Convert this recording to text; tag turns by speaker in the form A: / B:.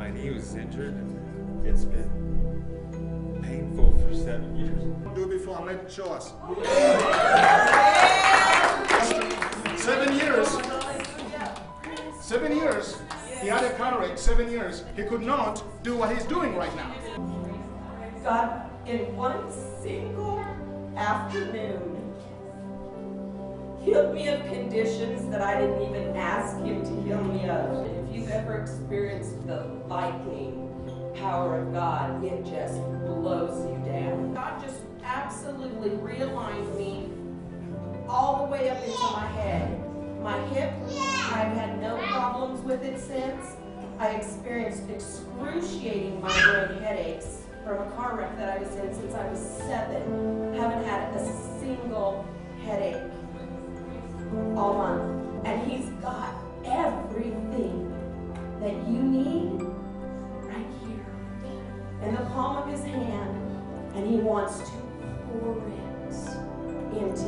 A: injured, it's been painful for seven years.
B: Do it before. I make ready to show us. Seven years. Seven years. He had a cataract. Seven years. He could not do what he's doing right now.
C: God, in one single afternoon, healed me of conditions that I didn't even ask Him to ever experienced the lightning power of God, it just blows you down. God just absolutely realigned me all the way up into my head. My hip, I've had no problems with it since. I experienced excruciating migraine headaches from a car wreck that I was in since I was seven. Haven't had a single headache all month. And he's got need right here. In the palm of his hand, and he wants to pour it into